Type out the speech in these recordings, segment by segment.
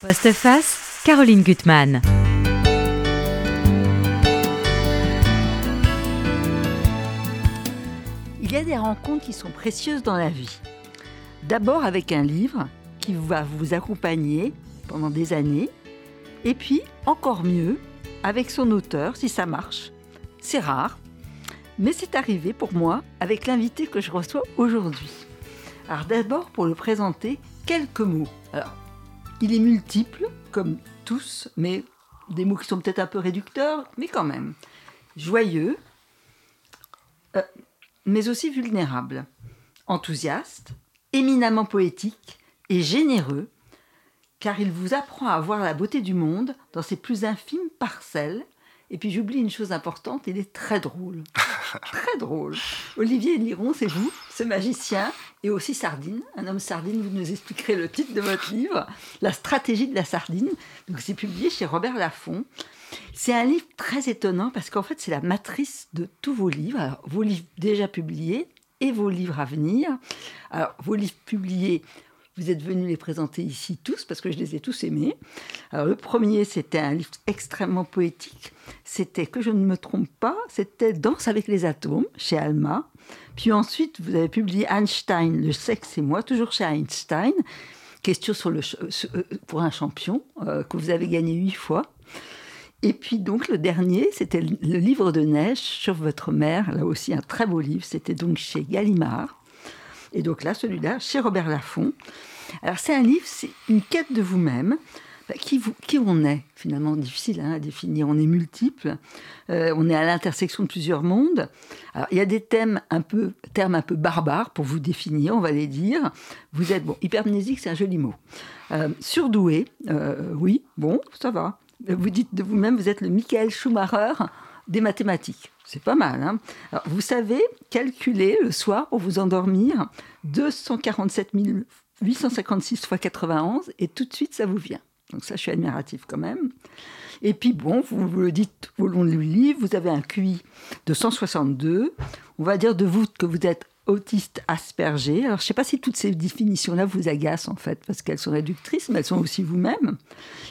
Postface, Caroline Gutmann. Il y a des rencontres qui sont précieuses dans la vie. D'abord avec un livre qui va vous accompagner pendant des années, et puis encore mieux avec son auteur si ça marche. C'est rare, mais c'est arrivé pour moi avec l'invité que je reçois aujourd'hui. Alors d'abord pour le présenter, quelques mots. Il est multiple, comme tous, mais des mots qui sont peut-être un peu réducteurs, mais quand même. Joyeux, euh, mais aussi vulnérable. Enthousiaste, éminemment poétique et généreux, car il vous apprend à voir la beauté du monde dans ses plus infimes parcelles. Et puis j'oublie une chose importante, il est très drôle. très drôle. Olivier Liron, c'est vous, ce magicien, et aussi Sardine, un homme sardine. Vous nous expliquerez le titre de votre livre, La stratégie de la sardine. Donc c'est publié chez Robert Laffont. C'est un livre très étonnant parce qu'en fait c'est la matrice de tous vos livres, vos livres déjà publiés et vos livres à venir. Alors vos livres publiés vous êtes venus les présenter ici tous parce que je les ai tous aimés. Alors le premier, c'était un livre extrêmement poétique. C'était, que je ne me trompe pas, c'était Danse avec les atomes chez Alma. Puis ensuite, vous avez publié Einstein, Le sexe et moi, toujours chez Einstein. Question sur le, euh, pour un champion euh, que vous avez gagné huit fois. Et puis donc le dernier, c'était le livre de neige sur votre mère, là aussi un très beau livre, c'était donc chez Gallimard. Et donc là, celui-là, chez Robert Laffont. Alors c'est un livre, c'est une quête de vous-même. Bah, qui, on est, finalement, difficile hein, à définir. On est multiple, euh, on est à l'intersection de plusieurs mondes. Il y a des thèmes un peu, termes un peu barbares pour vous définir, on va les dire. Vous êtes, bon, hypermnésique, c'est un joli mot. Euh, surdoué, euh, oui, bon, ça va. Vous dites de vous-même, vous êtes le Michael Schumacher des mathématiques. C'est pas mal. Hein vous savez calculer le soir pour vous endormir 247 856 fois 91 et tout de suite ça vous vient. Donc ça, je suis admirative quand même. Et puis bon, vous, le dites au long du livre, vous avez un QI de 162. On va dire de vous que vous êtes autiste aspergé. Alors, je ne sais pas si toutes ces définitions-là vous agacent, en fait, parce qu'elles sont réductrices, mais elles sont aussi vous-même.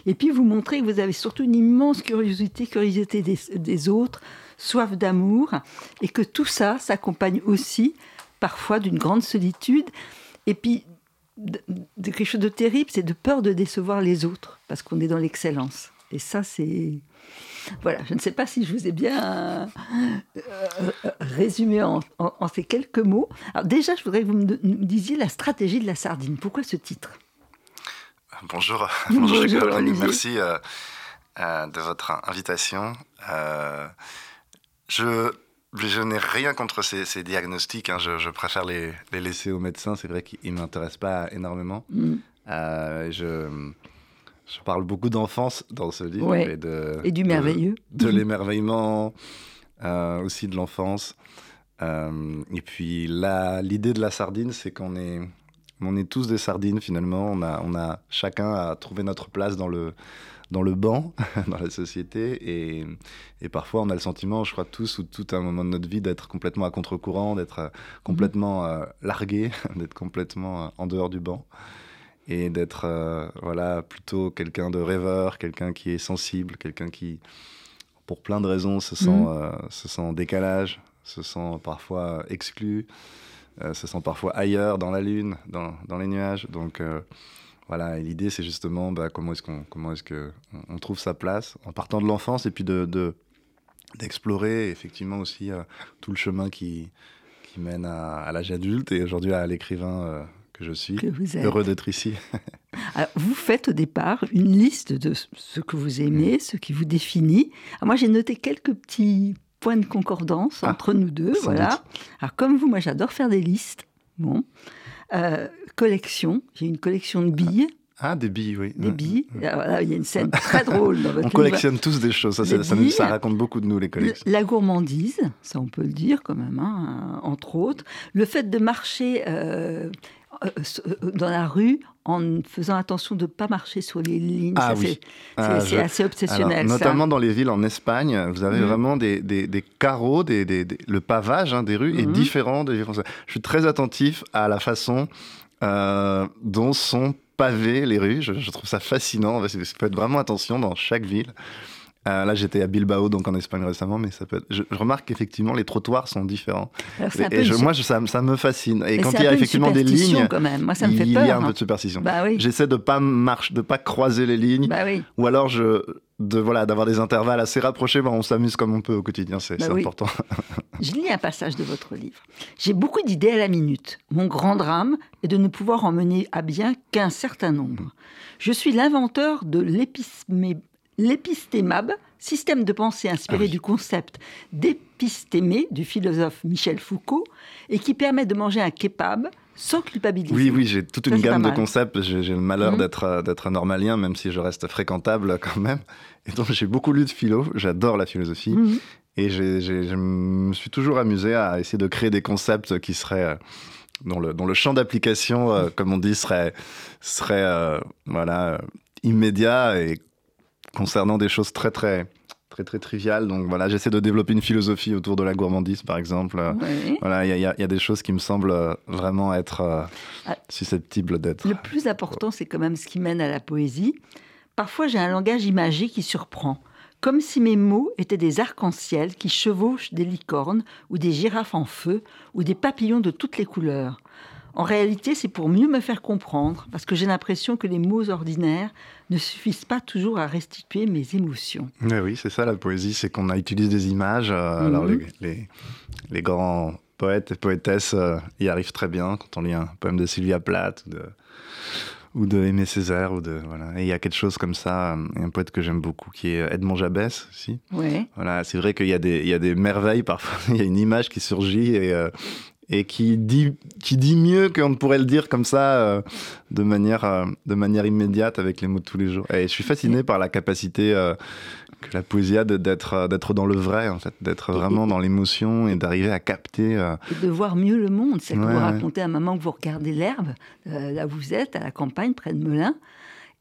Et puis, vous montrez que vous avez surtout une immense curiosité, curiosité des, autres, soif d'amour, et que tout ça s'accompagne aussi, parfois, d'une grande solitude. Et puis, de, de quelque chose de terrible, c'est de peur de décevoir les autres, parce qu'on est dans l'excellence. Et ça, c'est voilà, je ne sais pas si je vous ai bien euh, résumé en, ces quelques mots. Alors déjà, je voudrais que vous me, disiez la stratégie de la sardine. Pourquoi ce titre? Bonjour, bonjour, merci euh, euh, de votre invitation. je je n'ai rien contre ces, diagnostics. Hein. Je, préfère les, laisser aux médecins. C'est vrai qu'ils ne m'intéressent pas énormément. Mm. je, je parle beaucoup d'enfance dans ce livre et, de, et du merveilleux. De, l'émerveillement, euh, aussi de l'enfance. Euh, et puis l'idée de la sardine, c'est qu'on est, on est tous des sardines finalement. On a, on a chacun à trouver notre place dans le, dans le banc, dans la société. Et, et, parfois, on a le sentiment, je crois tous ou tout un moment de notre vie, d'être complètement à contre-courant, d'être euh, complètement largué, d'être complètement en dehors du banc et d'être euh, voilà plutôt quelqu'un de rêveur, quelqu'un qui est sensible, quelqu'un qui, pour plein de raisons, se sent, euh, se sent en décalage, se sent parfois exclu, euh, se sent parfois ailleurs, dans la lune, dans, dans les nuages. Donc voilà, l'idée c'est justement bah, comment est-ce qu'on comment est-ce que on trouve sa place en partant de l'enfance et puis de, d'explorer effectivement aussi tout le chemin qui qui mène à, à l'âge adulte et aujourd'hui à l'écrivain je suis. Heureux d'être ici. vous faites au départ une liste de ce que vous aimez, mm. ce qui vous définit. moi, j'ai noté quelques petits points de concordance ah, entre nous deux. Voilà. Alors, comme vous, moi, j'adore faire des listes. Bon. Euh, collection. J'ai une collection de billes. Ah, des billes, oui. Des billes. il y a une scène très drôle dans votre On collectionne tous des choses. Ça, ça, raconte beaucoup de nous, les collections. La gourmandise, ça on peut le dire quand même, hein, entre autres. Le fait de marcher euh, euh, dans la rue en faisant attention de ne pas marcher sur les lignes. Ah, oui. C'est ah, assez obsessionnel. notamment dans les villes en Espagne, vous avez mhm. vraiment des, des, carreaux, des, le pavage hein, des rues est mhm. différent des Je suis très attentif à la façon euh, dont sont paver les rues. Je, je trouve ça fascinant. Il faut être vraiment attention dans chaque ville. Euh, là, j'étais à Bilbao, donc en Espagne récemment, mais ça peut être... je, remarque qu'effectivement les trottoirs sont différents. et, je, moi, je, ça, ça, me fascine. Et quand il y a effectivement des lignes, quand même. Moi, ça me fait il peur, y a un hein. peu de superstition. Bah oui. J'essaie de pas marcher, de pas croiser les lignes, bah oui. ou alors je de voilà d'avoir des intervalles assez rapprochés. Bon, on s'amuse comme on peut au quotidien, c'est bah oui. important. je lis un passage de votre livre. J'ai beaucoup d'idées à la minute. Mon grand drame est de ne pouvoir en mener à bien qu'un certain nombre. Je suis l'inventeur de l'épistémab système de pensée inspiré Ah oui. du concept d'épistémé du philosophe Michel Foucault et qui permet de manger un kebab sans culpabiliser. Oui, oui, j'ai toute Ça, une gamme de concepts. J'ai j'ai le malheur Mhm. d'être euh, d'être normalien, même si je reste fréquentable quand même. Et donc, j'ai beaucoup lu de philo. J'adore la philosophie. Mhm. Et j'ai- j'ai- je me suis toujours amusé à essayer de créer des concepts qui seraient. euh, dont, le, dont le champ d'application, euh, comme on dit, serait, serait euh, voilà, euh, immédiat et concernant des choses très, très, très, très triviales. Donc voilà, j'essaie de développer une philosophie autour de la gourmandise, par exemple. Euh, Oui. Voilà, y, y il y a des choses qui me semblent euh, vraiment être euh, Ah. susceptibles d'être. Le plus important, c'est quand même ce qui mène à la poésie. Parfois, j'ai un langage imagé qui surprend, comme si mes mots étaient des arcs-en-ciel qui chevauchent des licornes ou des girafes en feu ou des papillons de toutes les couleurs. En réalité, c'est pour mieux me faire comprendre, parce que j'ai l'impression que les mots ordinaires ne suffisent pas toujours à restituer mes émotions. Ouais, oui, c'est ça la poésie, c'est qu'on a utilisé des images. euh, Alors Mhm. les, les, les grands poètes et poétesses euh, y arrivent très bien quand on lit un poème de Sylvia Plath ou de, ou de Aimé Césaire. Ou de, voilà. Et il y a quelque chose comme ça, euh, un poète que j'aime beaucoup qui est Edmond Jabès aussi. Ouais. Voilà, c'est vrai qu'il y, a des- il y a des merveilles parfois. Il y a une image qui surgit et, euh, et qui, dit, qui dit mieux qu'on ne pourrait le dire comme ça, euh, de, manière, euh, de manière immédiate avec les mots de tous les jours. Et je suis fasciné par la capacité euh, que la poésie a d'être d'être dans le vrai, en fait, d'être vraiment dans l'émotion et d'arriver à capter. et de voir mieux le monde. C'est que Ouais, vous ouais. racontez à un moment que vous regardez l'herbe, là où vous êtes, à la campagne, près de Melun,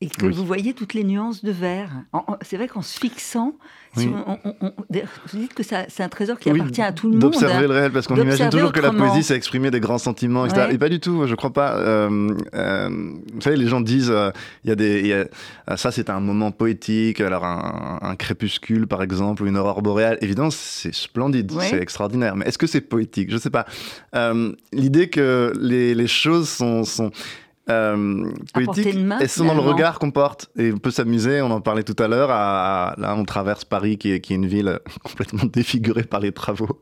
et que Oui. vous voyez toutes les nuances de en- C'est vrai qu'en se fixant, si Oui. on- on- on- d'ailleurs, vous dites que c'est un trésor qui Oui, appartient à tout le monde. D'observer le réel, parce qu'on imagine toujours que la poésie, c'est exprimer des grands sentiments, etc. Ouais. Et pas du tout, je crois pas. Euh, euh, vous savez, les gens disent, euh, y a des, il y a- ah, ça c'est un moment poétique, alors un, un crépuscule par exemple, ou une aurore boréale. Évidemment, c'est splendide, Ouais. c'est extraordinaire. Mais est-ce que c'est poétique? Je sais pas. L'idée que les, les choses sont, sont euh, main, elles sont dans le regard qu'on porte. Et on peut s'amuser, on en parlait tout à l'heure. à- à- Là, on traverse Paris, qui est, qui est une ville complètement défigurée par les travaux.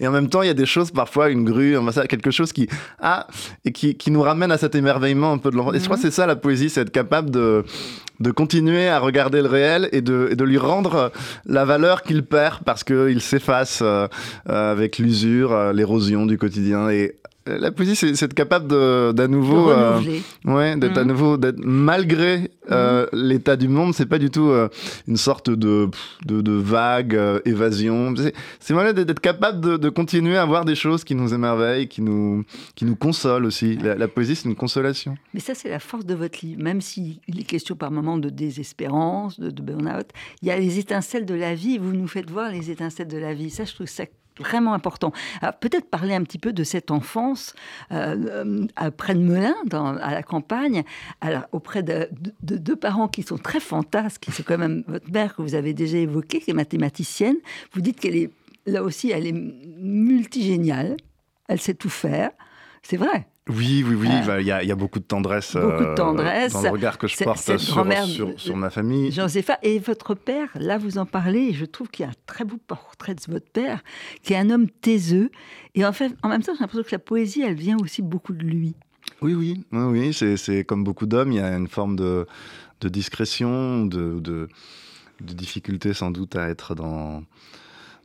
Et en même temps, il y a des choses, parfois, une grue, quelque chose qui, ah, et qui, qui nous ramène à cet émerveillement un peu de l'enfant. Et je crois que c'est ça la poésie, c'est être capable de, de continuer à regarder le réel et de, et de lui rendre la valeur qu'il perd parce qu'il s'efface euh, euh, avec l'usure, euh, l'érosion du quotidien. Et euh, la poésie, c'est c'est être capable de- d'à nouveau. euh. Ouais, d'être à Mhm. nouveau, d'être malgré euh, l'état du monde, c'est pas du tout euh, une sorte de de, de vague euh, évasion. C'est- voilà d'être d'être capable de, de continuer à voir des choses qui nous émerveillent, qui nous qui nous consolent aussi. La, la poésie, c'est une consolation. Mais ça, c'est la force de votre livre. Même s'il est question par moments de désespérance, de, de burn-out, il y a les étincelles de la vie. Vous nous faites voir les étincelles de la vie. Ça, je trouve ça vraiment important. Alors, peut-être parler un petit peu de cette enfance euh, euh, près de Melun, à la campagne, auprès de, de- de deux parents qui sont très fantasques, sont quand même votre mère que vous avez déjà évoquée, qui est mathématicienne. Vous dites qu'elle est, là aussi, elle est multigéniale. Elle sait tout faire. C'est vrai. Oui, oui, oui. Euh, bah, Il y, a, il y a beaucoup de tendresse. beaucoup de euh, tendresse. dans le regard que je porte cette sur, ma famille. Jean-Zépha, et votre père, là vous en parlez, et je trouve qu'il y a un très beau portrait de votre père, qui est un homme taiseux. Et en fait, en même temps, j'ai l'impression que la poésie, elle vient aussi beaucoup de lui. Oui, oui, oui, oui, c'est, c'est comme beaucoup d'hommes, il y a une forme de, de discrétion, de, de, de difficulté sans doute à être dans,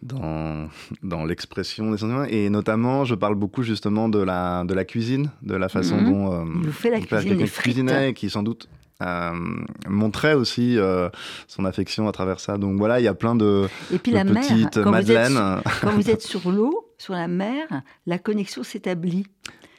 dans, dans l'expression des sentiments. Et notamment, je parle beaucoup justement de la, de la cuisine, de la façon Mhm. dont euh, Il vous fait la cuisine, cuisinait et qui sans doute euh, montrait aussi euh, son affection à travers ça. Donc voilà, il y a plein de, Et puis de la mer, petites quand vous, êtes madeleines. sur, quand vous êtes sur l'eau, sur la mer, la connexion s'établit.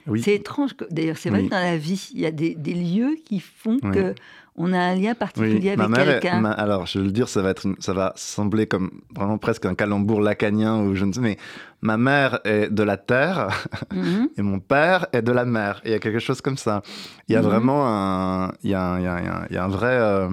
Oui. C'est étrange. D'ailleurs, c'est vrai Oui. que dans la vie, il y a des, des lieux qui font Oui. que on a un lien particulier ma avec quelqu'un. alors, je vais le dire, ça va, être une- ça va sembler comme vraiment presque un calembour lacanien ou je ne sais, mais ma mère est de la terre Mhm. et mon père est de la mer. Il y a quelque chose comme ça. Il y a Mhm. vraiment un, il y a, un- il y a un- il y a un vrai, euh,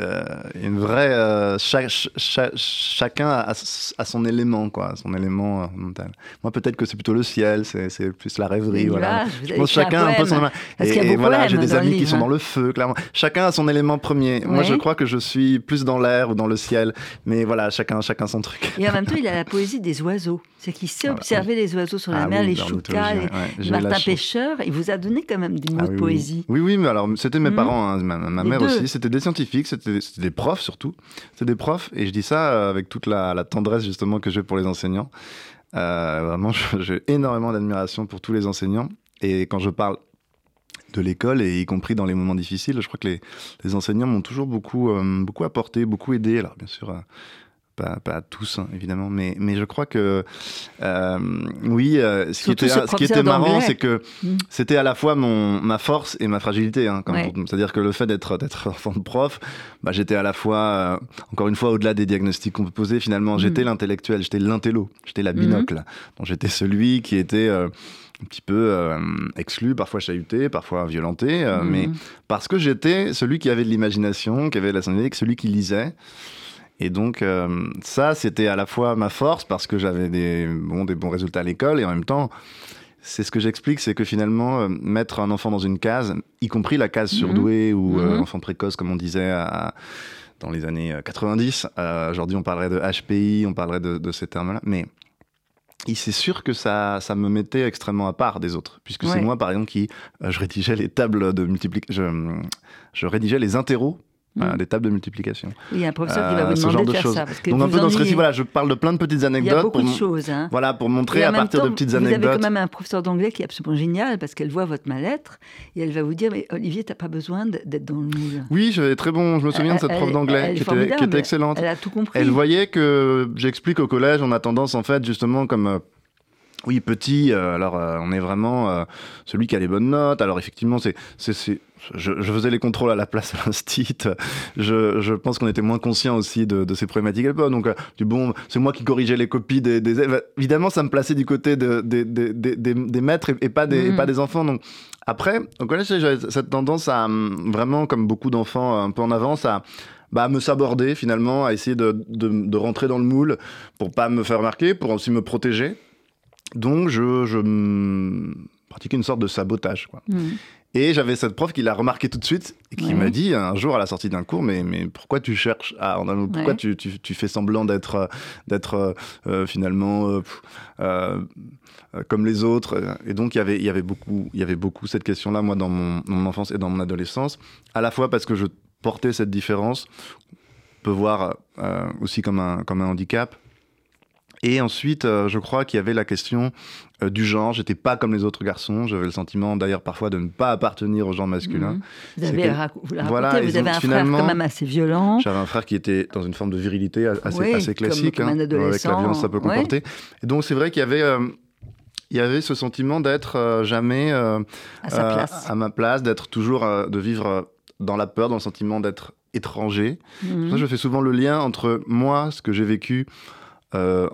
euh, une vraie, euh, cha- cha- chacun a, a son élément, quoi, son élément euh, mental. Moi, peut-être que c'est plutôt le ciel, c'est plus la rêverie, voilà. Je pense un chacun a un peu son. Parce Et, voilà, j'ai des amis qui sont dans le feu, clairement. Chacun a son élément premier. Moi, je crois que je suis plus dans l'air ou dans le ciel, mais voilà, chacun, chacun son truc. Et en même temps, il a la poésie des oiseaux. C'est qu'il sait Voilà, observer les oiseaux sur la Ah mer, oui, les choucas, les ouais, Martin. Pêcheur. Il vous a donné quand même des mots Ah de poésie. Oui, oui, mais alors c'était mes Mhm. parents, hein, ma, mère aussi, c'était des scientifiques, c'était c'était des profs surtout. C'était des profs, et je dis ça euh, avec toute la, tendresse justement que j'ai pour les enseignants. Euh, vraiment, j'ai énormément d'admiration pour tous les enseignants. Et quand je parle de l'école, et y compris dans les moments difficiles, je crois que les, enseignants m'ont toujours beaucoup, euh, beaucoup apporté, beaucoup aidé. Alors bien sûr, pas, pas tous hein, évidemment, mais, mais je crois que euh, oui, euh, ce, qui était, ce ce qui était marrant, c'est que Mm. c'était à la fois mon, ma force et ma fragilité. Hein, Ouais. C'est-à-dire que le fait d'être enfant de prof, bah, j'étais à la fois, euh, encore une fois, au-delà des diagnostics qu'on peut poser, finalement, j'étais Mm. l'intellectuel, j'étais l'intello, j'étais la Mhm. binocle. Donc j'étais celui qui était un petit peu euh, exclu, parfois chahuté, parfois violenté, euh, mais parce que j'étais celui qui avait de l'imagination, qui avait de la sensibilité, celui qui lisait. Et donc euh, ça, c'était à la fois ma force parce que j'avais des, bon, des bons résultats à l'école et en même temps, c'est ce que j'explique, c'est que finalement, euh, mettre un enfant dans une case, y compris la case Mhm. surdoué ou euh, Mhm. enfant précoce, comme on disait à- dans les années euh, 90, euh, aujourd'hui on parlerait de HPI, on parlerait de, de ces termes-là, mais c'est sûr que ça, ça me mettait extrêmement à part des autres, puisque c'est moi, par exemple, qui euh, je rédigeais les tables de multiplication, je, je rédigeais les interros, euh, Mhm. des tables de multiplication. Il y a un professeur qui Euh, va vous ce demander genre de de faire choses. ça. Parce que Donc un vous peu dans ce récit, voilà, je parle de plein de petites Il y a anecdotes beaucoup pour, de choses. Hein. voilà, pour montrer à partir temps, de petites vous avez anecdotes. quand même un professeur d'anglais qui est absolument génial parce qu'elle voit votre mal-être et elle va vous dire Mais Olivier, t'as pas besoin d'être dans le moule. Oui, j'avais très bon, je me souviens de cette Elle- prof d'anglais qui, était, formidable. qui était excellente. Elle a tout compris. Elle voyait que j'explique au collège, on a tendance en fait justement comme euh, oui petit, euh, alors euh, on est vraiment euh, celui qui a les bonnes notes. Alors effectivement, c'est- je, je faisais les contrôles à la place à l'instit. Je, je pense qu'on était moins conscient aussi de, de ces problématiques à l'époque. Donc, euh, du bon, c'est moi qui corrigeais les copies des, des élèves. Évidemment, ça me plaçait du côté de- des- maîtres et, et pas des, et pas des enfants. Donc, après, au collège, j'avais cette tendance à hum, vraiment, comme beaucoup d'enfants un peu en avance, à bah, me saborder finalement, à essayer de, de, de rentrer dans le moule pour pas me faire remarquer, pour aussi me protéger. Donc je, je hum, pratiquais une sorte de sabotage. Quoi. Et j'avais cette prof qui l'a remarqué tout de suite et qui Ouais. m'a dit un jour à la sortie d'un cours, mais, mais pourquoi tu cherches à, pourquoi Ouais. tu, tu, tu fais semblant d'être euh, d'être euh, euh, finalement euh, comme les autres? Et donc il y avait il y avait beaucoup y avait beaucoup cette question-là moi dans mon, enfance et dans mon adolescence, à la fois parce que je portais cette différence, on peut voir euh, aussi comme un comme un handicap. Et ensuite, euh, je crois qu'il y avait la question euh, du genre. J'étais pas comme les autres garçons. J'avais le sentiment, d'ailleurs, parfois de ne pas appartenir au genre masculin. Mhm. Vous, avez que- rac- vous la Voilà, racontez, et vous avez donc, un finalement, frère quand même assez violent. J'avais un frère qui était dans une forme de virilité assez, Oui, classique, comme un hein, avec la violence ça peut comporter. Et donc, c'est vrai qu'il y avait. euh, il y avait ce sentiment d'être euh, jamais À sa place. à ma place, d'être toujours, de vivre dans la peur, dans le sentiment d'être étranger. Mhm. Ça, je fais souvent le lien entre moi, ce que j'ai vécu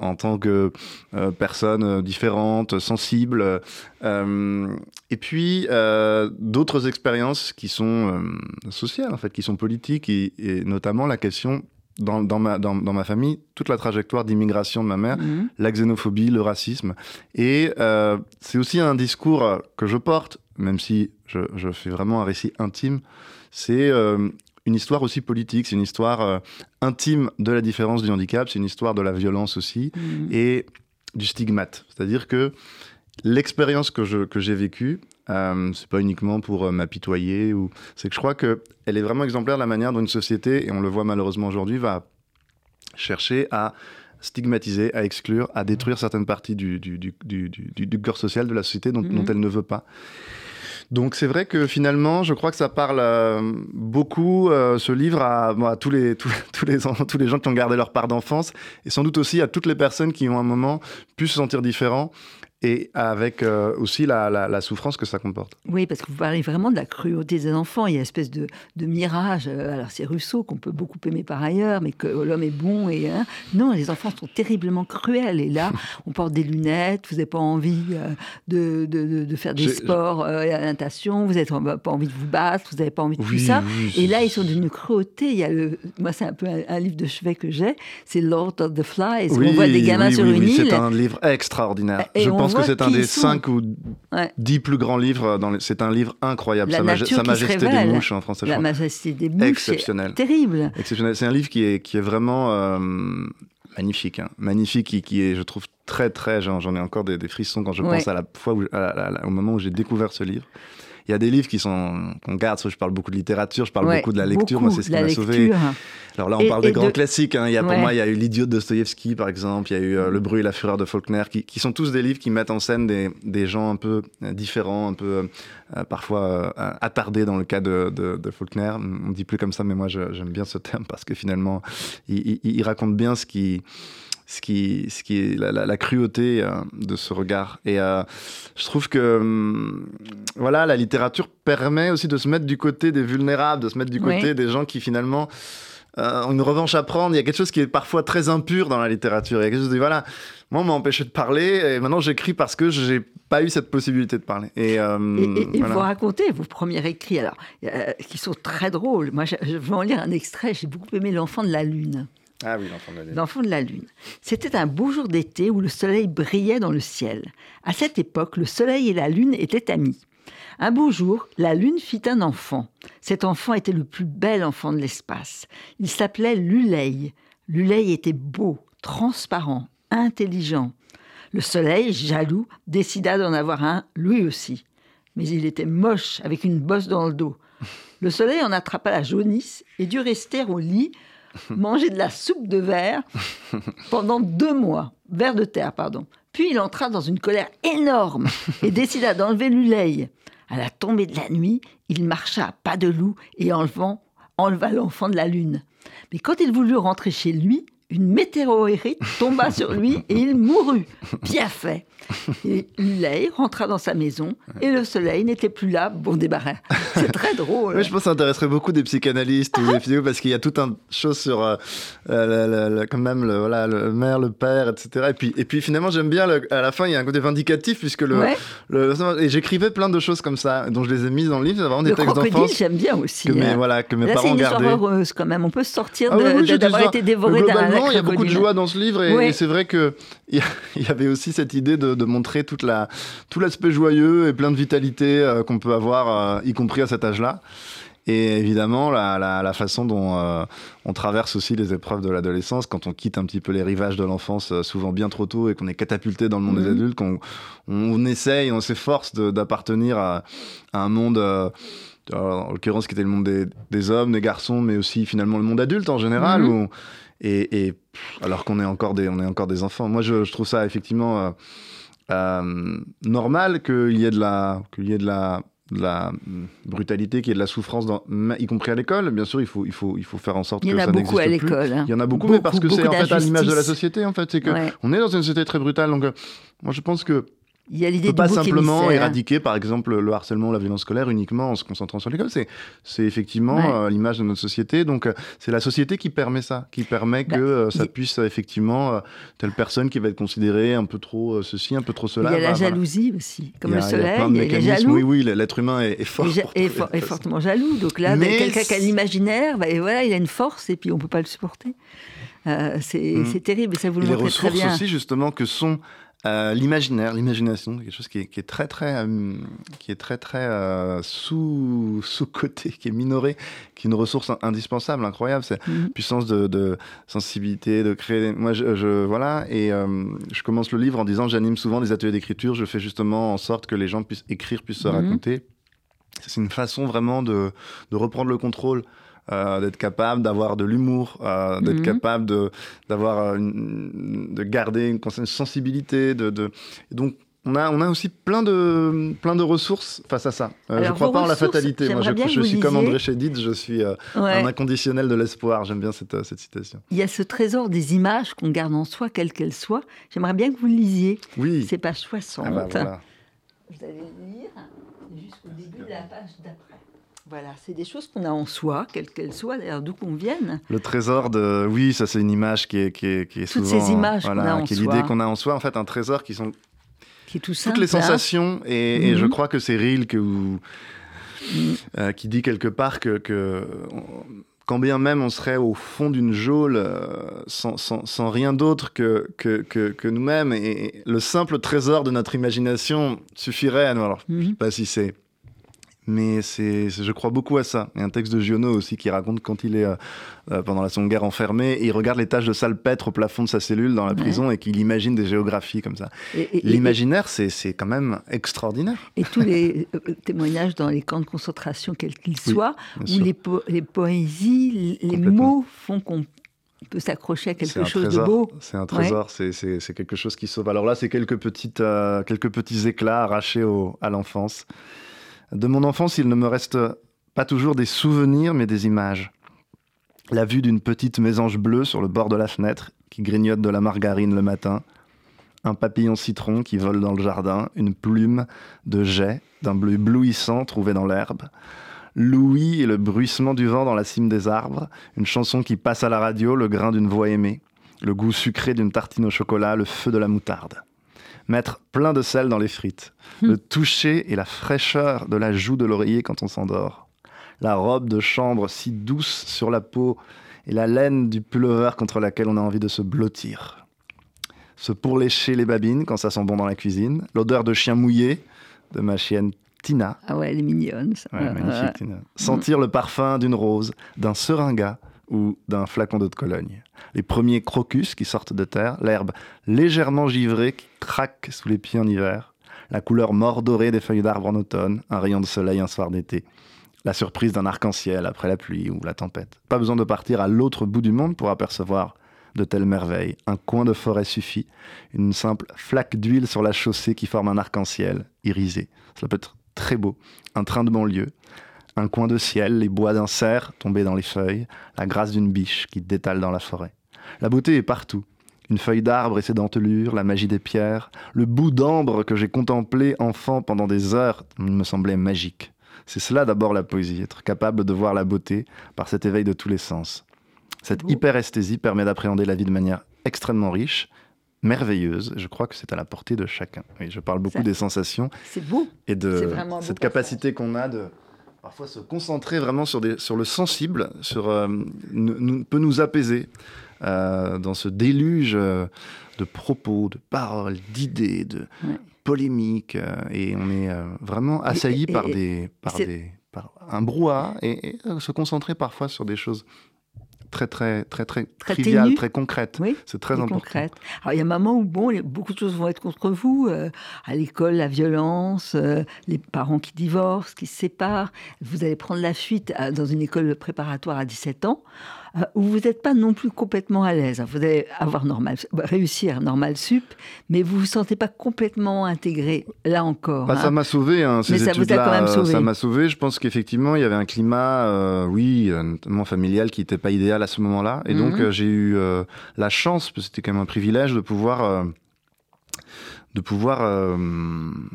en tant que euh, personne euh, différente, sensible, euh, et puis euh, d'autres expériences qui sont euh, sociales, en fait, qui sont politiques, et, et notamment la question, dans, dans ma, dans, dans ma famille, toute la trajectoire d'immigration de ma mère, Mhm. la xénophobie, le racisme. Et euh, c'est aussi un discours euh, que je porte, même si je, je fais vraiment un récit intime. C'est euh, une histoire aussi politique, c'est une histoire euh, intime de la différence du handicap, c'est une histoire de la violence aussi, Mhm. et du stigmate. C'est-à-dire que l'expérience que, je, que j'ai vécue, euh, c'est pas uniquement pour euh, m'apitoyer, ou... c'est que je crois qu'elle est vraiment exemplaire de la manière dont une société, et on le voit malheureusement aujourd'hui, va chercher à stigmatiser, à exclure, à détruire certaines parties du, du, du, du, du- du corps social de la société dont, Mhm. dont elle ne veut pas. Donc c'est vrai que finalement, je crois que ça parle euh, beaucoup, euh, ce livre, à, tous, les, tous, les, tous les gens qui ont gardé leur part d'enfance, et sans doute aussi à toutes les personnes qui ont un moment pu se sentir différents, et avec euh, aussi la, la, souffrance que ça comporte. Oui, parce que vous parlez vraiment de la cruauté des enfants. Il y a une espèce de, de mirage. Euh, alors c'est Rousseau qu'on peut beaucoup aimer par ailleurs, mais que l'homme est bon. Et hein. non, les enfants sont terriblement cruels. Et là, on porte des lunettes. Vous n'avez pas envie euh, de, de, de, faire des sports à la natation. Vous n'avez pas envie de vous battre. Vous n'avez pas envie de tout ça. et là, ils sont d'une cruauté. Il y a le, moi, c'est un peu un, livre de chevet que j'ai. C'est Lord of the Flies. on voit des gamins sur une île. C'est un livre extraordinaire. Je pense pense que c'est un des cinq ou dix plus grands livres. C'est un livre incroyable. Sa, Majesté des mouches en français. La Majesté des mouches. Exceptionnel. Terrible. Exceptionnel. C'est un livre qui est, qui est vraiment euh, magnifique. Hein. Magnifique, qui, qui, est, je trouve, très, très. J'en ai encore des, frissons quand je pense à la fois au moment où j'ai découvert ce livre. Il y a des livres qui sont qu'on garde. Je parle beaucoup de littérature, je parle beaucoup de la lecture. Moi, c'est ce qui m'a sauvé. Alors là, on parle des grands classiques. Hein. Il y a, Pour moi, il y a eu L'idiot de Dostoïevski, par exemple. Il y a eu euh, Le bruit et la fureur de Faulkner, qui, qui, sont tous des livres qui mettent en scène des, des gens un peu euh, différents, un peu euh, parfois attardés dans le cas de, de, Faulkner. On ne dit plus comme ça, mais moi, j'aime bien ce terme parce que finalement, il, il raconte bien ce qui ce qui, ce qui est la, cruauté euh, de ce regard. Et euh, je trouve que hum, voilà, la littérature permet aussi de se mettre du côté des vulnérables, de se mettre du côté des gens qui finalement euh, ont une revanche à prendre. Il y a quelque chose qui est parfois très impur dans la littérature. Il y a quelque chose de voilà, moi on m'a empêché de parler et maintenant j'écris parce que j'ai pas eu cette possibilité de parler. Et, vous racontez vos premiers écrits alors, qui sont très drôles. Moi je, je vais en lire un extrait. J'ai beaucoup aimé L'enfant de la lune. Ah oui, l'enfant de la lune. C'était un beau jour d'été où le soleil brillait dans le ciel. À cette époque, le soleil et la lune étaient amis. Un beau jour, la lune fit un enfant. Cet enfant était le plus bel enfant de l'espace. Il s'appelait Lulei. Lulei était beau, transparent, intelligent. Le soleil, jaloux, décida d'en avoir un, lui aussi. Mais il était moche, avec une bosse dans le dos. Le soleil en attrapa la jaunisse et dut rester au lit manger de la soupe de verre pendant deux mois, verre de terre, pardon. Puis il entra dans une colère énorme et décida d'enlever l'uleil. À la tombée de la nuit, il marcha à pas de loup et enlevant, enleva l'enfant de la lune. Mais quand il voulut rentrer chez lui, une météorite tomba sur lui et il mourut. Bien fait. Et Luley rentra dans sa maison et le soleil n'était plus là, bon débarras. C'est très drôle. je pense que ça intéresserait beaucoup des psychanalystes ou des physio parce qu'il y a tout un chose sur euh, euh, quand même le, voilà, le mère, le père, etc. Et puis, et puis finalement, j'aime bien à la fin, il y a un côté vindicatif puisque le. et j'écrivais plein de choses comme ça, dont je les ai mises dans le livre. C'est vraiment des textes d'enfance. j'aime bien aussi. Que, hein. voilà, que mes parents gardaient. C'est une histoire heureuse quand même. On peut sortir ah d'avoir été dévoré d'un il y a beaucoup de joie dans ce livre et, c'est vrai qu'il y, y avait aussi cette idée de, de montrer toute la, tout l'aspect joyeux et plein de vitalité euh, qu'on peut avoir, euh, y compris à cet âge-là. Et évidemment, la, la, façon dont euh, on traverse aussi les épreuves de l'adolescence, quand on quitte un petit peu les rivages de l'enfance, souvent bien trop tôt, et qu'on est catapulté dans le monde des mhm. adultes, qu'on on essaye, on s'efforce d'appartenir à, un monde, en l'occurrence qui était le monde des, des, hommes, des garçons, mais aussi finalement le monde adulte en général, mhm. où et, alors qu'on est encore des, on est encore des enfants. Moi, je, trouve ça effectivement euh, euh, normal qu'il y ait de la, qu'il y ait de la, la brutalité, qu'il y ait de la souffrance, dans, y compris à l'école. Bien sûr, il faut, il faut, il faut faire en sorte que ça n'existe plus. Il y en a beaucoup à l'école. Hein. Il y en a beaucoup, mais parce que c'est en fait à l'image de la société. En fait, c'est que on est dans une société très brutale. Donc, euh, moi, je pense que il y a l'idée peut pas simplement éradiquer, par exemple, le harcèlement, la violence scolaire uniquement en se concentrant sur l'école. C'est, c'est effectivement euh, l'image de notre société. Donc, euh, c'est la société qui permet ça, qui permet bah, que euh, ça puisse effectivement telle personne qui va être considérée un peu trop ceci, un peu trop cela. Il y a la jalousie aussi, comme le soleil. Il y a, il est jaloux. Oui, oui, l'être humain est, fort. Est, est, fortement jaloux. Donc là, quelqu'un qui a l'imaginaire, bah, et voilà, il a une force et puis on peut pas le supporter. c'est, mm. c'est terrible. Ça vous le montre très bien. Les ressources aussi, justement, que sont euh, l'imaginaire, l'imagination, quelque chose qui est, qui est, très très, euh, qui est très très euh, sous sous côté, qui est minoré, qui est une ressource indispensable, incroyable. C'est mhm. puissance de, de, sensibilité, de créer. Moi, je, je voilà, et je commence le livre en disant j'anime souvent des ateliers d'écriture. Je fais justement en sorte que les gens puissent écrire, puissent se mhm. raconter. C'est une façon vraiment de, de reprendre le contrôle euh, d'être capable d'avoir de l'humour, euh, d'être mhm. capable de d'avoir de garder une sensibilité, de, de... donc on a, on a aussi plein de, plein de ressources face à ça. Euh, je ne crois pas en la fatalité. Moi, je, je suis comme André Chédid, je suis euh, un inconditionnel de l'espoir. J'aime bien cette, cette citation. Il y a ce trésor des images qu'on garde en soi, quelles qu'elles soient. J'aimerais bien que vous le lisiez. Oui. C'est page 60. Ah bah voilà. Vous allez lire jusqu'au début de la page d'après. Voilà, c'est des choses qu'on a en soi, quelles qu'elles soient, d'ailleurs, d'où qu'on vienne. Le trésor de. Oui, ça, c'est une image qui est, qui est, qui est Toutes ces images qu'on a en qui est l'idée qu'on a en soi, en fait, un trésor qui sont. Qui est tout Toutes les hein. sensations, et, je mhm. crois que c'est Rilke ou, mhm. euh, qui dit quelque part que, que quand bien même on serait au fond d'une geôle euh, sans, sans, sans, rien d'autre que, que, que, que nous-mêmes, et le simple trésor de notre imagination suffirait à nous. Alors, je ne sais mhm. pas si c'est mais c'est, je crois beaucoup à ça. Il y a un texte de Giono aussi qui raconte quand il est euh, euh, pendant la Seconde Guerre enfermé, et il regarde les taches de salpêtre au plafond de sa cellule dans la prison et qu'il imagine des géographies comme ça. L'imaginaire, c'est, c'est quand même extraordinaire. Et tous les euh, témoignages dans les camps de concentration, quels qu'ils soient, où les, les, poésies, les mots font qu'on peut s'accrocher à quelque chose de beau. C'est un trésor, c'est, c'est, quelque chose qui sauve. Alors là, c'est quelques, petites, quelques petits éclats arrachés au, à l'enfance. De mon enfance, il ne me reste pas toujours des souvenirs, mais des images. La vue d'une petite mésange bleue sur le bord de la fenêtre, qui grignote de la margarine le matin, un papillon citron qui vole dans le jardin, une plume de jet d'un bleu éblouissant trouvé dans l'herbe, l'ouïe et le bruissement du vent dans la cime des arbres, une chanson qui passe à la radio, le grain d'une voix aimée, le goût sucré d'une tartine au chocolat, le feu de la moutarde mettre plein de sel dans les frites, hmm. le toucher et la fraîcheur de la joue de l'oreiller quand on s'endort, la robe de chambre si douce sur la peau et la laine du pullover contre laquelle on a envie de se blottir. Se pourlécher les babines quand ça sent bon dans la cuisine, l'odeur de chien mouillé de ma chienne Tina. Ah ouais, elle est mignonne. Ça. magnifique, Tina. Sentir le parfum d'une rose, d'un seringa ou d'un flacon d'eau de Cologne. Les premiers crocus qui sortent de terre, l'herbe légèrement givrée qui craque sous les pieds en hiver, la couleur mordorée des feuilles d'arbre en automne, un rayon de soleil un soir d'été, la surprise d'un arc-en-ciel après la pluie ou la tempête. Pas besoin de partir à l'autre bout du monde pour apercevoir de telles merveilles. Un coin de forêt suffit, une simple flaque d'huile sur la chaussée qui forme un arc-en-ciel irisé. Cela peut être très beau. Un train de banlieue, un coin de ciel, les bois d'un cerf tombés dans les feuilles, la grâce d'une biche qui détale dans la forêt. La beauté est partout. Une feuille d'arbre et ses dentelures, la magie des pierres, le bout d'ambre que j'ai contemplé enfant pendant des heures me semblait magique. C'est cela d'abord la poésie, être capable de voir la beauté par cet éveil de tous les sens. Cette hyperesthésie permet d'appréhender la vie de manière extrêmement riche, merveilleuse. Je crois que c'est à la portée de chacun. je parle beaucoup des sensations. C'est beau. Et de cette capacité qu'on a de parfois se concentrer vraiment sur, des, sur le sensible, sur, euh, peut nous apaiser euh, dans ce déluge euh, de propos, de paroles, d'idées, de polémiques, et on est vraiment assailli par, des, par, des, par un brouhaha, et, se concentrer parfois sur des choses très très très très, très triviale, très concrète. Oui, c'est très important. Concrète. Alors il y a un moment où bon, beaucoup de choses vont être contre vous. Euh, à l'école, la violence, euh, les parents qui divorcent, qui se séparent. Vous allez prendre la fuite dans une école préparatoire à 17 ans. Euh, où vous n'êtes pas non plus complètement à l'aise. Vous allez avoir normal, réussir normal sup, mais vous vous sentez pas complètement intégré là encore. Bah, ça hein. m'a sauvé, hein, ces études-là. Ça m'a sauvé. Je pense qu'effectivement, il y avait un climat, euh, oui, euh, notamment familial, qui n'était pas idéal à ce moment-là. Et donc, mhm. j'ai eu la chance, parce que c'était quand même un privilège, de pouvoir de pouvoir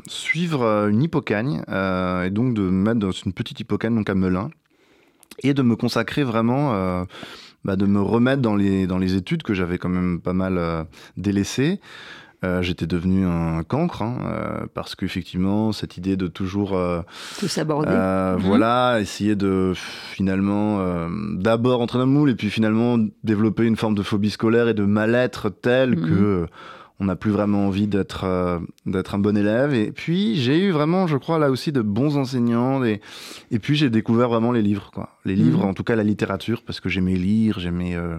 suivre une hypocagne et donc de me mettre dans une petite hypocagne donc à Melun et de me consacrer vraiment, euh, bah, de me remettre dans les, dans les études que j'avais quand même pas mal euh, délaissées. Euh, j'étais devenu un cancre hein, parce qu'effectivement cette idée de toujours tout s'aborder, mhm. voilà, essayer de finalement d'abord entrer dans le moule et puis finalement développer une forme de phobie scolaire et de mal-être tel mhm. que on n'a plus vraiment envie d'être euh, d'être un bon élève. Et puis j'ai eu vraiment, je crois, là aussi de bons enseignants. Et, et puis j'ai découvert vraiment les livres, quoi. Les livres, mhm. en tout cas la littérature, parce que j'aimais lire, j'aimais. Euh,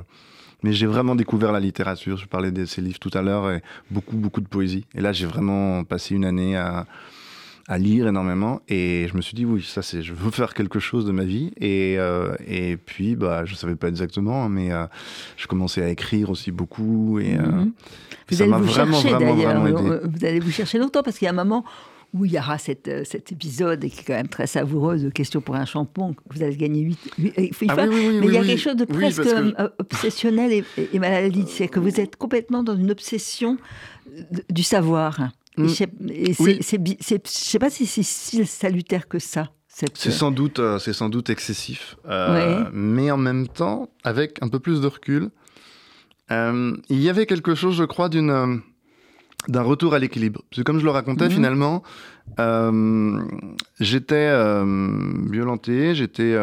mais j'ai vraiment découvert la littérature. Je parlais de ces livres tout à l'heure et beaucoup, beaucoup de poésie. Et là, j'ai vraiment passé une année à, à lire énormément. Et je me suis dit, oui, ça, c'est, je veux faire quelque chose de ma vie. Et, euh, et puis, bah, je savais pas exactement, hein, mais euh, je commençais à écrire aussi beaucoup. Et. Vous allez vous chercher d'ailleurs. Vous allez vous chercher longtemps parce qu'il y a un moment où il y aura cette, euh, cet épisode qui est quand même très savoureux de Question pour un chambon. Vous allez gagner 8. Ah oui, oui, mais il y a oui, quelque chose de oui, presque que- euh, obsessionnel et, et. C'est que vous êtes complètement dans une obsession du savoir. Et Mm. sais- et je sais pas si c'est si salutaire que ça. cette- C'est sans doute, euh, c'est sans doute excessif, Euh, Ouais. mais en même temps, avec un peu plus de recul, euh, il y avait quelque chose, je crois, d'une d'un retour à l'équilibre. Parce que comme je le racontais, Mhm. finalement, euh, j'étais violenté, j'étais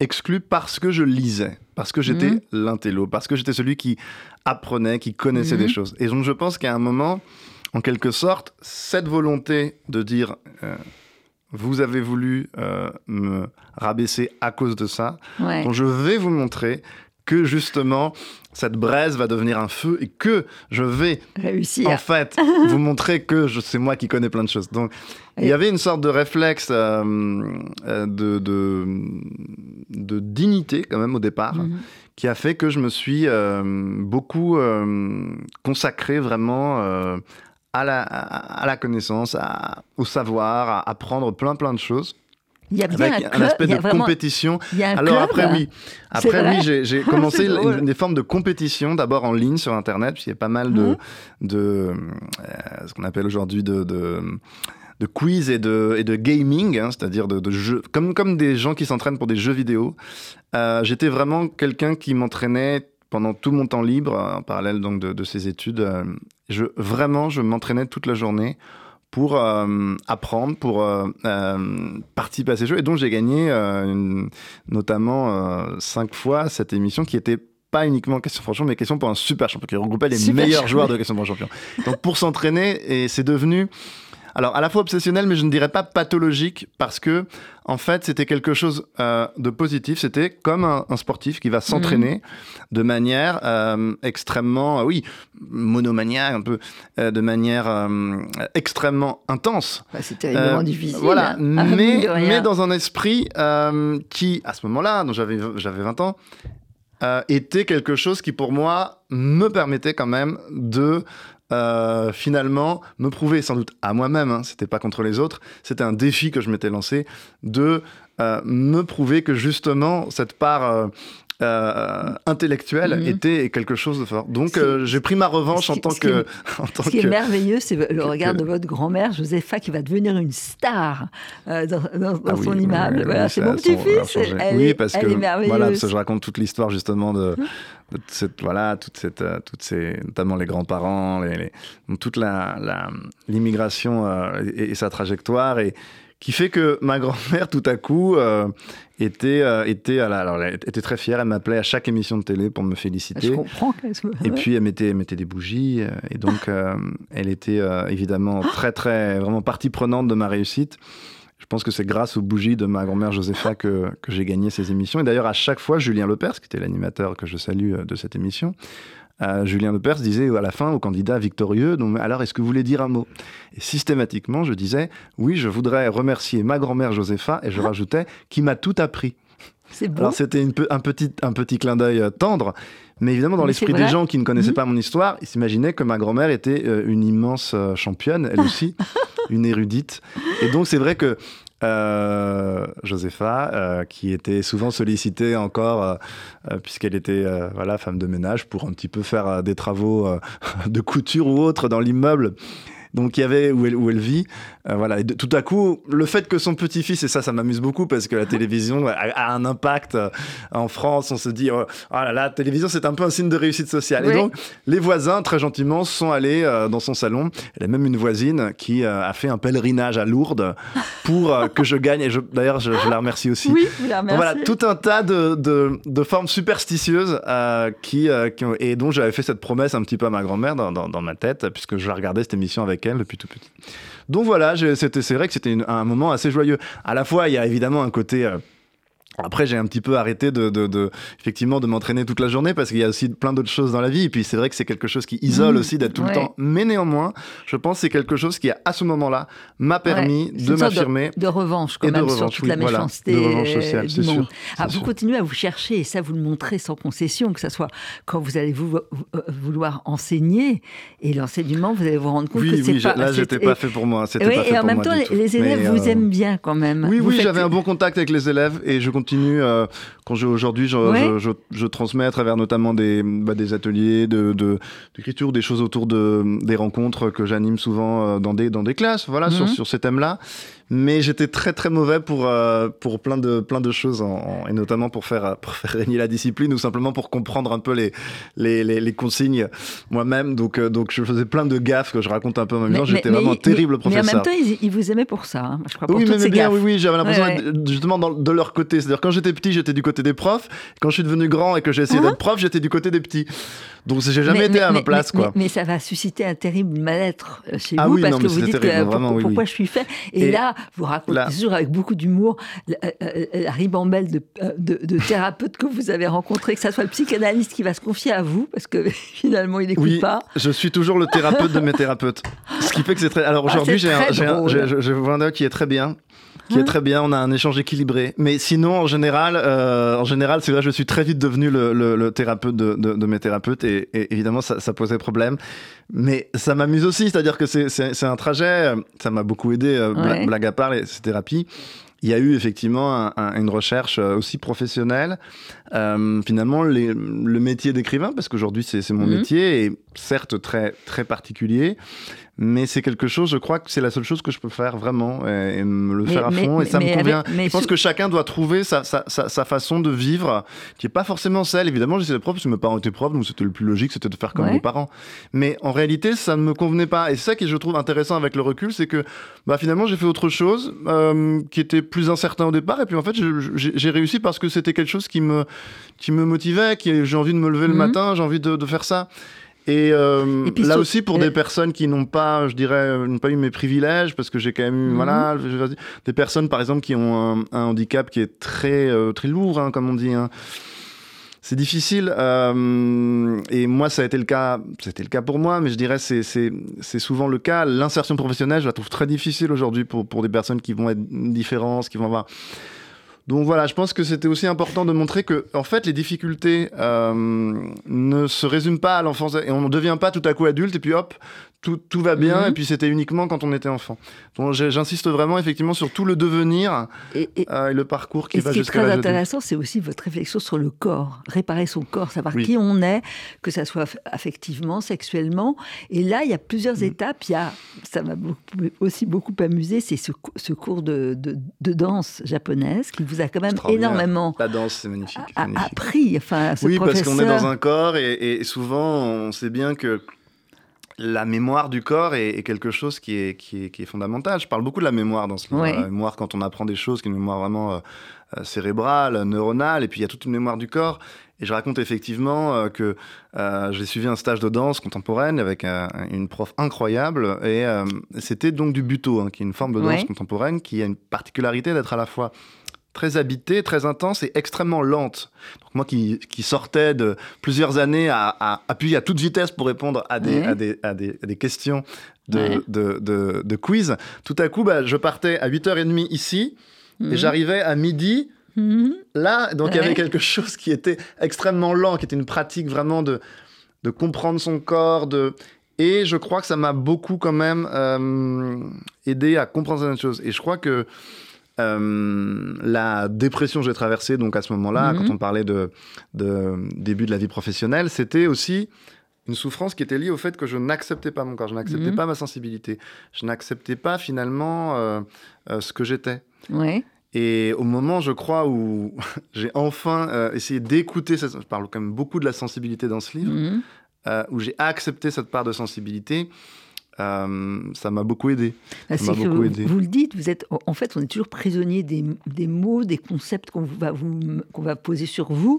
exclu parce que je lisais, parce que j'étais Mhm. l'intello, parce que j'étais celui qui apprenait, qui connaissait Mhm. des choses. Et donc je pense qu'à un moment, en quelque sorte, cette volonté de dire euh, vous avez voulu euh, me rabaisser à cause de ça, Ouais. donc je vais vous montrer que justement cette braise va devenir un feu et que je vais Réussir. en fait vous montrer que je c'est moi qui connais plein de choses. Donc il y avait une sorte de réflexe euh, de, de, de dignité quand même au départ Mhm. qui a fait que je me suis euh, beaucoup euh, consacré vraiment euh, à, la, à la connaissance, à- au savoir, à apprendre plein plein de choses, Il y a bien avec un aspect de vraiment- compétition. Alors club. après oui, après oui, j'ai commencé une- des formes de compétition, d'abord en ligne sur Internet, puisqu'il y a pas mal de, Mhm. de euh, ce qu'on appelle aujourd'hui de, de de quiz et de, et de gaming, hein, c'est-à-dire de, de jeux, comme, comme des gens qui s'entraînent pour des jeux vidéo. Euh, J'étais vraiment quelqu'un qui m'entraînait pendant tout mon temps libre, en parallèle donc de, de ces études. euh, je, vraiment, je m'entraînais toute la journée pour euh, apprendre, pour euh, euh, participer à ces jeux. Et donc, j'ai gagné une- notamment cinq fois cette émission qui était pas uniquement question pour un champion, mais question pour un super champion qui regroupait les Super meilleurs champion. joueurs de question pour un champion. Donc, pour s'entraîner, et c'est devenu alors, à la fois obsessionnel, mais je ne dirais pas pathologique, parce que, en fait, c'était quelque chose euh, de positif. C'était comme un, un sportif qui va s'entraîner de manière euh, extrêmement, euh, oui, monomaniaque, un peu, euh, de manière euh, extrêmement intense. Bah, c'est terriblement Euh, difficile. Voilà, hein. Ah, mais, mais dans un esprit euh, qui, à ce moment-là, dont j'avais j'avais 20 ans, euh, était quelque chose qui, pour moi, me permettait quand même de euh, finalement me prouver, sans doute à moi-même, hein, c'était pas contre les autres, c'était un défi que je m'étais lancé, de euh, me prouver que justement cette part euh, intellectuelle Mhm. était quelque chose de fort. Donc euh, j'ai pris ma revanche en tant que... en tant Ce qui est merveilleux, c'est le que- regard de votre grand-mère, Josepha, qui va devenir une star euh, dans, dans- dans Ah oui, son oui, immeuble. oui, voilà, oui, c'est mon petit-fils. oui, parce elle que est merveilleuse. voilà, parce que je raconte toute l'histoire justement de, de cette voilà, toute cette, euh, toutes ces, notamment les grands-parents, les, les- donc toute la la- l'immigration euh, et, et sa trajectoire et qui fait que ma grand-mère tout à coup euh, était euh, était à la- alors elle était très fière. Elle m'appelait à chaque émission de télé pour me Je féliciter. comprends. qu'elle soit- Et puis elle mettait, elle mettait des bougies, euh, et donc euh, elle était évidemment très très vraiment partie prenante de ma réussite. Je pense que c'est grâce aux bougies de ma grand-mère Josepha que, que j'ai gagné ces émissions. Et d'ailleurs, à chaque fois, Julien Lepers, qui était l'animateur que je salue de cette émission, euh, Julien Lepers disait à la fin au candidat victorieux donc, Alors, est-ce que vous voulez dire un mot? Et systématiquement, je disais Oui, je voudrais remercier ma grand-mère Josepha, et je rajoutais Qui m'a tout appris. Alors c'était pe- un, petit, un petit clin d'œil euh, tendre, mais évidemment dans l'esprit des gens qui ne connaissaient Mhm. pas mon histoire, ils s'imaginaient que ma grand-mère était euh, une immense euh, championne, elle aussi, une érudite. Et donc c'est vrai que euh, Josepha, euh, qui était souvent sollicitée encore, euh, euh, puisqu'elle était voilà, femme de ménage, pour un petit peu faire des travaux de couture ou autre dans l'immeuble donc il y avait où elle, où elle vit. Euh, voilà. Et de- tout à coup, le fait que son petit-fils, et ça, ça m'amuse beaucoup parce que la télévision a, a un impact euh, en France. On se dit, oh, oh là là, la télévision, c'est un peu un signe de réussite sociale. Oui. Et donc, les voisins, très gentiment, sont allés euh, dans son salon. Elle a même une voisine qui euh, a fait un pèlerinage à Lourdes pour que je gagne. Et d'ailleurs, je, je la remercie aussi. Oui, vous la Donc remerciez. voilà, tout un tas de, de, de formes superstitieuses qui, qui ont- et dont j'avais fait cette promesse un petit peu à ma grand-mère dans, dans, dans ma tête, puisque je regardais cette émission avec elle depuis tout petit. Donc voilà, c'est vrai que c'était un moment assez joyeux. À la fois, il y a évidemment un côté... euh, Après, j'ai un petit peu arrêté de, de, de effectivement de m'entraîner toute la journée parce qu'il y a aussi plein d'autres choses dans la vie. Et puis c'est vrai que c'est quelque chose qui isole Mmh, aussi d'être tout ouais. le temps. Mais néanmoins, je pense que c'est quelque chose qui à ce moment-là m'a permis Ouais, de m'affirmer. De revanche, quand Et de même, sur revanche, toute oui, la voilà. méchanceté De revanche sociale, c'est sûr, Ah, vous sûr. continuez à vous chercher, et ça, vous le montrez sans concession, que ce soit quand vous allez vous, euh, vouloir enseigner, et l'enseignement, vous allez vous rendre compte Oui, que c'est oui, pas... là, j'étais pas fait pour moi. Oui, pas fait et en pour même temps, les, élèves Mais, vous euh, aiment bien quand même. Oui, Vous oui, faites- j'avais un bon contact avec les élèves et je continue, euh, quand je- aujourd'hui, je, Ouais. je, je- je transmets à travers notamment des, bah, des ateliers de, de- d'écriture, des choses autour de, des rencontres que j'anime souvent euh, dans, des, dans des classes, voilà, sur, Mhm. sur ces thèmes-là. Mais j'étais très très mauvais pour, euh, pour plein, de, plein de choses, en- en- et notamment pour faire, pour faire régner la discipline ou simplement pour comprendre un peu les, les, les, les consignes moi-même. Donc, euh, donc je faisais plein de gaffes que je raconte un peu en même temps. J'étais vraiment mais- terrible Mais en professeur. même temps, ils, ils vous aimaient pour ça, hein, je crois, pour Oui, toutes mais ces bien, gaffes. oui, oui, j'avais l'impression Ouais, justement dans- de leur côté. C'est-à-dire quand j'étais petit, j'étais du côté des profs. Quand je suis devenu grand et que j'ai essayé Ah. d'être prof, j'étais du côté des petits. Donc j'ai jamais Mais- été à ma place, mais- quoi. Mais, ça va susciter un terrible mal-être euh, chez Ah vous oui, parce non, que vous dites terrible, vraiment, pourquoi oui. je suis fait. Et là, vous racontez toujours avec beaucoup d'humour la, euh, euh, la ribambelle de, euh, de, de thérapeutes que vous avez rencontrés, que ça soit le psychanalyste qui va se confier à vous parce que finalement il n'écoute Oui, pas. je suis toujours le thérapeute de mes thérapeutes. Ce qui fait que c'est très. Alors Ah, aujourd'hui, c'est j'ai un, un- un homme qui est très bien. Qui est très bien, on a un échange équilibré. Mais sinon, en général, euh, en général, c'est vrai, je suis très vite devenu le, le- le thérapeute de, de- de mes thérapeutes et, et évidemment, ça, ça posait problème. Mais ça m'amuse aussi, c'est-à-dire que c'est- un trajet, ça m'a beaucoup aidé, euh, Ouais. blague à part, les- ces thérapies. Il y a eu effectivement un- un- une recherche euh, aussi professionnelle. Euh, finalement, les- le métier d'écrivain, parce qu'aujourd'hui c'est mon Mhm. métier, est certes très, très particulier, mais c'est quelque chose, je crois que c'est la seule chose que je peux faire vraiment et, et me le Mais- faire à mais- fond. et ça me convient. je pense que chacun doit trouver sa, sa, sa, sa façon de vivre, qui n'est pas forcément celle. Évidemment, j'étais prof parce que mes parents étaient profs, donc c'était le plus logique, c'était de faire comme Ouais. mes parents. Mais en réalité, ça ne me convenait pas. Et c'est ça que je trouve intéressant avec le recul, c'est que bah, finalement, j'ai fait autre chose euh, qui était plus incertain au départ. Et puis en fait, j'ai réussi parce que c'était quelque chose qui me, qui me motivait, qui j'ai envie de me lever le Mhm. matin, j'ai envie de, de faire ça. Et, euh, Et puis là aussi, pour des personnes qui n'ont pas, je dirais, euh, n'ont pas eu mes privilèges, parce que j'ai quand même eu, Mhm. voilà, des personnes, par exemple, qui ont un, un handicap qui est très, euh, très lourd, hein, comme on dit. hein. C'est difficile. euh, et moi, ça a été le cas. C'était le cas pour moi, mais je dirais c'est c'est souvent le cas. L'insertion professionnelle, je la trouve très difficile aujourd'hui pour pour des personnes qui vont être différentes, qui vont avoir. Donc voilà, je pense que c'était aussi important de montrer que, en fait, les difficultés euh, ne se résument pas à l'enfance et on ne devient pas tout à coup adulte et puis hop, tout, tout va bien Mhm. et puis c'était uniquement quand on était enfant. Donc j'insiste vraiment effectivement sur tout le devenir Et, et- euh, et le parcours qui et va ce qui est jusqu'à très intéressant, c'est aussi votre réflexion sur le corps, réparer son corps, savoir Oui. qui on est, que ça soit aff- affectivement, sexuellement. Et là, il y a plusieurs Mm. étapes. Il y a, ça m'a aussi beaucoup amusé, c'est ce, cou- ce cours de, de- de danse japonaise qui vous a quand même énormément La danse, c'est magnifique. a- magnifique. appris. Enfin, ce Oui, parce qu'on est dans un corps et, et souvent on sait bien que la mémoire du corps est, est quelque chose qui est, qui, est, qui est fondamental. Je parle beaucoup de la mémoire dans ce livre. Ouais. La mémoire quand on apprend des choses, qui est une mémoire vraiment euh, euh, cérébrale, neuronale, et puis il y a toute une mémoire du corps. Et je raconte effectivement euh, que euh, j'ai suivi un stage de danse contemporaine avec un- une prof incroyable. Et c'était donc du buto, hein, qui est une forme de danse Ouais. contemporaine qui a une particularité d'être à la fois très habitée, très intense et extrêmement lente. Donc moi qui, qui sortais de plusieurs années à, à appuyer à toute vitesse pour répondre à des, Ouais. à des, à des, questions de, Ouais. de, de, de quiz, tout à coup, bah, je partais à 8h30 ici Mhm. et j'arrivais à midi Mhm. là. Donc il y avait quelque chose qui était extrêmement lent, qui était une pratique vraiment de, de comprendre son corps, de... Et je crois que ça m'a beaucoup quand même euh, aidé à comprendre certaines choses. Et je crois que euh, la dépression que j'ai traversée, donc à ce moment-là, Mhm. quand on parlait de, de début de la vie professionnelle, c'était aussi une souffrance qui était liée au fait que je n'acceptais pas mon corps, je n'acceptais Mhm. pas ma sensibilité, je n'acceptais pas finalement euh, euh, ce que j'étais. Ouais. Et au moment, je crois, où j'ai enfin essayé d'écouter, je parle quand même beaucoup de la sensibilité dans ce livre, Mhm. où j'ai accepté cette part de sensibilité, euh, ça m'a beaucoup aidé. Ah, Ça beaucoup vous, aidé. vous le dites, vous êtes, en fait, on est toujours prisonnier des, des mots, des concepts qu'on va, qu'on va poser sur vous.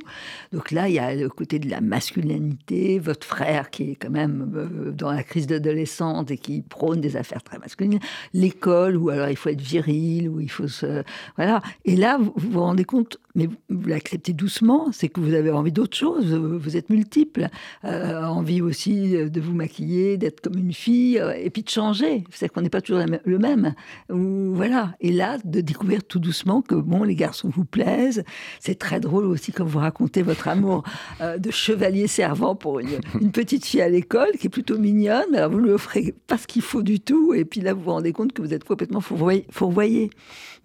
Donc là, il y a le côté de la masculinité, votre frère qui est quand même euh, dans la crise d'adolescente et qui prône des affaires très masculines, l'école où alors il faut être viril, où il faut se... Voilà. Et là, vous vous rendez compte mais vous, l'acceptez doucement, c'est que vous avez envie d'autre chose, vous êtes multiple, euh, envie aussi de vous maquiller, d'être comme une fille, euh, et puis de changer, c'est qu'on n'est pas toujours le même, ou voilà, et là, de découvrir tout doucement que, bon, les garçons vous plaisent, c'est très drôle aussi quand vous racontez votre amour euh, de chevalier servant pour une, petite fille à l'école, qui est plutôt mignonne, mais alors vous lui offrez pas ce qu'il faut du tout, et puis là, vous vous rendez compte que vous êtes complètement fourvoyé.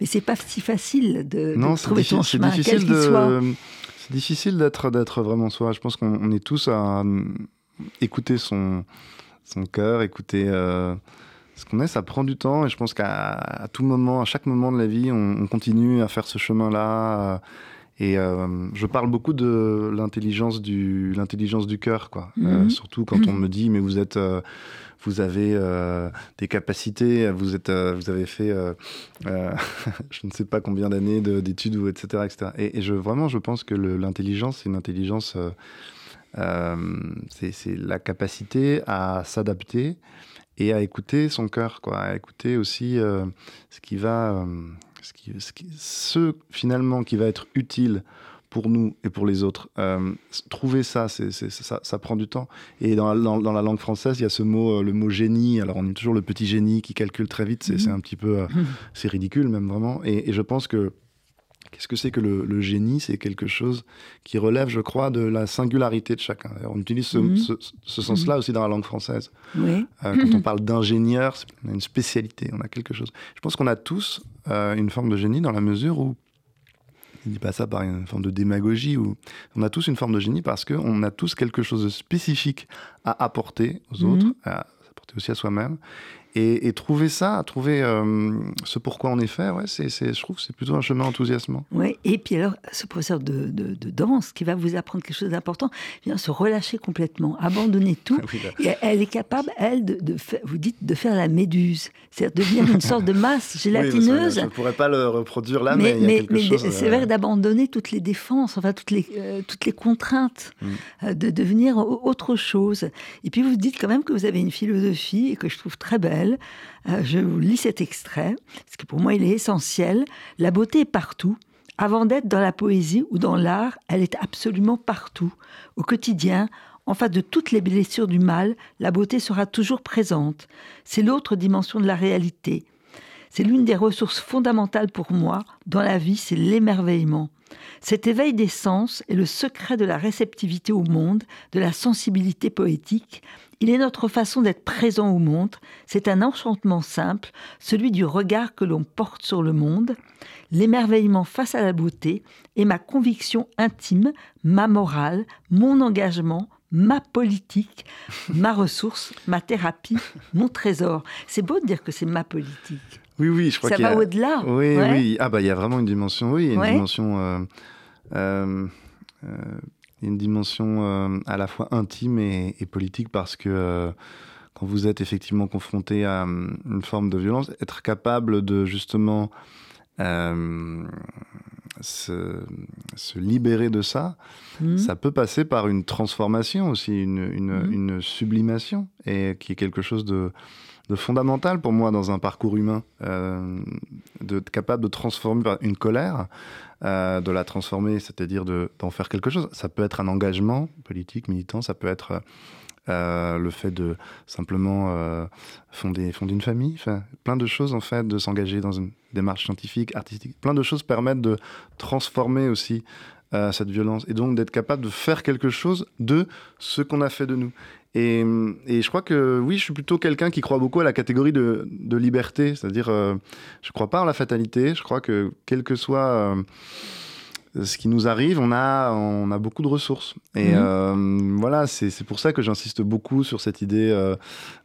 Mais c'est pas si facile de, non, trouver son chemin, difficile. C'est difficile d'être d'être vraiment soi. Je pense qu'on est tous à écouter son son cœur, écouter euh, ce qu'on est. Ça prend du temps et je pense qu'à tout moment, à chaque moment de la vie, on, continue à faire ce chemin-là. Euh, et euh, je parle beaucoup de l'intelligence du l'intelligence du cœur, quoi. Mhm. surtout quand on me dit mais vous êtes vous avez euh, des capacités, vous, êtes, euh, vous avez fait euh, je ne sais pas combien d'années d'études, etc. etc. Et, je, vraiment, je pense que l'intelligence, c'est une intelligence, c'est la capacité à s'adapter et à écouter son cœur, quoi, à écouter aussi ce qui va, ce, qui, ce, qui, ce finalement qui va être utile pour nous et pour les autres. Euh, trouver ça, c'est, ça, ça, prend du temps. Et dans la, dans, la, langue française, il y a ce mot, euh, le mot génie. Alors on est toujours le petit génie qui calcule très vite. C'est, un petit peu, euh, c'est ridicule même vraiment. Et, je pense que Qu'est-ce que c'est que le, génie? C'est quelque chose qui relève, je crois, de la singularité de chacun. On utilise ce, mhm. sens-là mhm. aussi dans la langue française. Oui. quand on parle d'ingénieur, on a une spécialité, on a quelque chose. Je pense qu'on a tous une forme de génie dans la mesure où ne dis pas ça par une forme de démagogie. Ou... On a tous une forme de génie parce qu'on a tous quelque chose de spécifique à apporter aux mhm. autres, à apporter aussi à soi-même. Et, trouver ça, trouver euh, ce pourquoi on est fait, ouais, c'est, je trouve que c'est plutôt un chemin enthousiasmant. Oui, et puis alors, ce professeur de, de, danse qui va vous apprendre quelque chose d'important, vient se relâcher complètement, abandonner tout. et elle est capable, elle, de, faire, vous dites, de faire la méduse, c'est-à-dire devenir une sorte de masse gélatineuse. je ne pourrais pas le reproduire là, mais, il y a quelque chose. C'est vrai d'abandonner toutes les défenses, enfin toutes les, euh, toutes les contraintes, mm. euh, de devenir autre chose. Et puis vous dites quand même que vous avez une philosophie et que je trouve très belle euh, je vous lis cet extrait, parce que pour moi il est essentiel. La beauté est partout. Avant d'être dans la poésie ou dans l'art, elle est absolument partout. Au quotidien, en face de toutes les blessures du mal, la beauté sera toujours présente. C'est l'autre dimension de la réalité. C'est l'une des ressources fondamentales pour moi dans la vie, c'est l'émerveillement. Cet éveil des sens est le secret de la réceptivité au monde, de la sensibilité poétique, il est notre façon d'être présent au monde. C'est un enchantement simple, celui du regard que l'on porte sur le monde, l'émerveillement face à la beauté et ma conviction intime, ma morale, mon engagement, ma politique, ma ressource, ma thérapie, mon trésor. C'est beau de dire que c'est ma politique. Oui, oui, je crois Ça va au-delà. Oui, oui. Ah bah il y a vraiment une dimension, oui, une dimension. Euh, euh, euh, une dimension à la fois intime et, politique parce que quand vous êtes effectivement confronté à euh, une forme de violence, être capable de justement se, libérer de ça, mmh. ça peut passer par une transformation aussi, une, une, mmh. une sublimation, et qui est quelque chose de de fondamental pour moi dans un parcours humain, euh, de capable de transformer une colère, euh, de la transformer, c'est-à-dire d'en faire quelque chose. Ça peut être un engagement politique, militant, ça peut être euh, le fait de simplement fonder, fonder une famille, enfin, plein de choses en fait, de s'engager dans une démarche scientifique, artistique, plein de choses permettent de transformer aussi cette violence et donc d'être capable de faire quelque chose de ce qu'on a fait de nous. Et, je crois que oui, je suis plutôt quelqu'un qui croit beaucoup à la catégorie de, liberté, c'est-à-dire euh, je ne crois pas en la fatalité, je crois que quel que soit euh, ce qui nous arrive, on a, on a beaucoup de ressources. Et mhm. euh, voilà, c'est pour ça que j'insiste beaucoup sur cette idée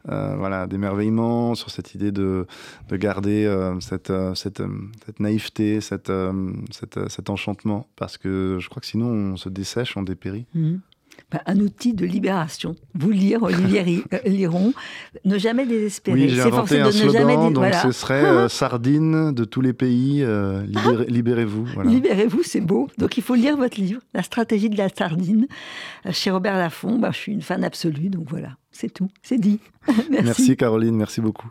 voilà, d'émerveillement, sur cette idée de, de garder cette, cette, cette, naïveté, cette, cet enchantement, parce que je crois que sinon on se dessèche, on dépérit. Mhm. Ben, un outil de libération. Vous lire Olivier euh, Liron, ne jamais désespérer. Oui, j'ai inventé un slogan, donc ce serait euh, sardine de tous les pays, euh, libérez-vous. Libérez-vous, c'est beau. Donc il faut lire votre livre, La stratégie de la sardine, chez Robert Laffont. Ben, je suis une fan absolue, donc voilà, c'est tout, c'est dit. merci Caroline, merci beaucoup.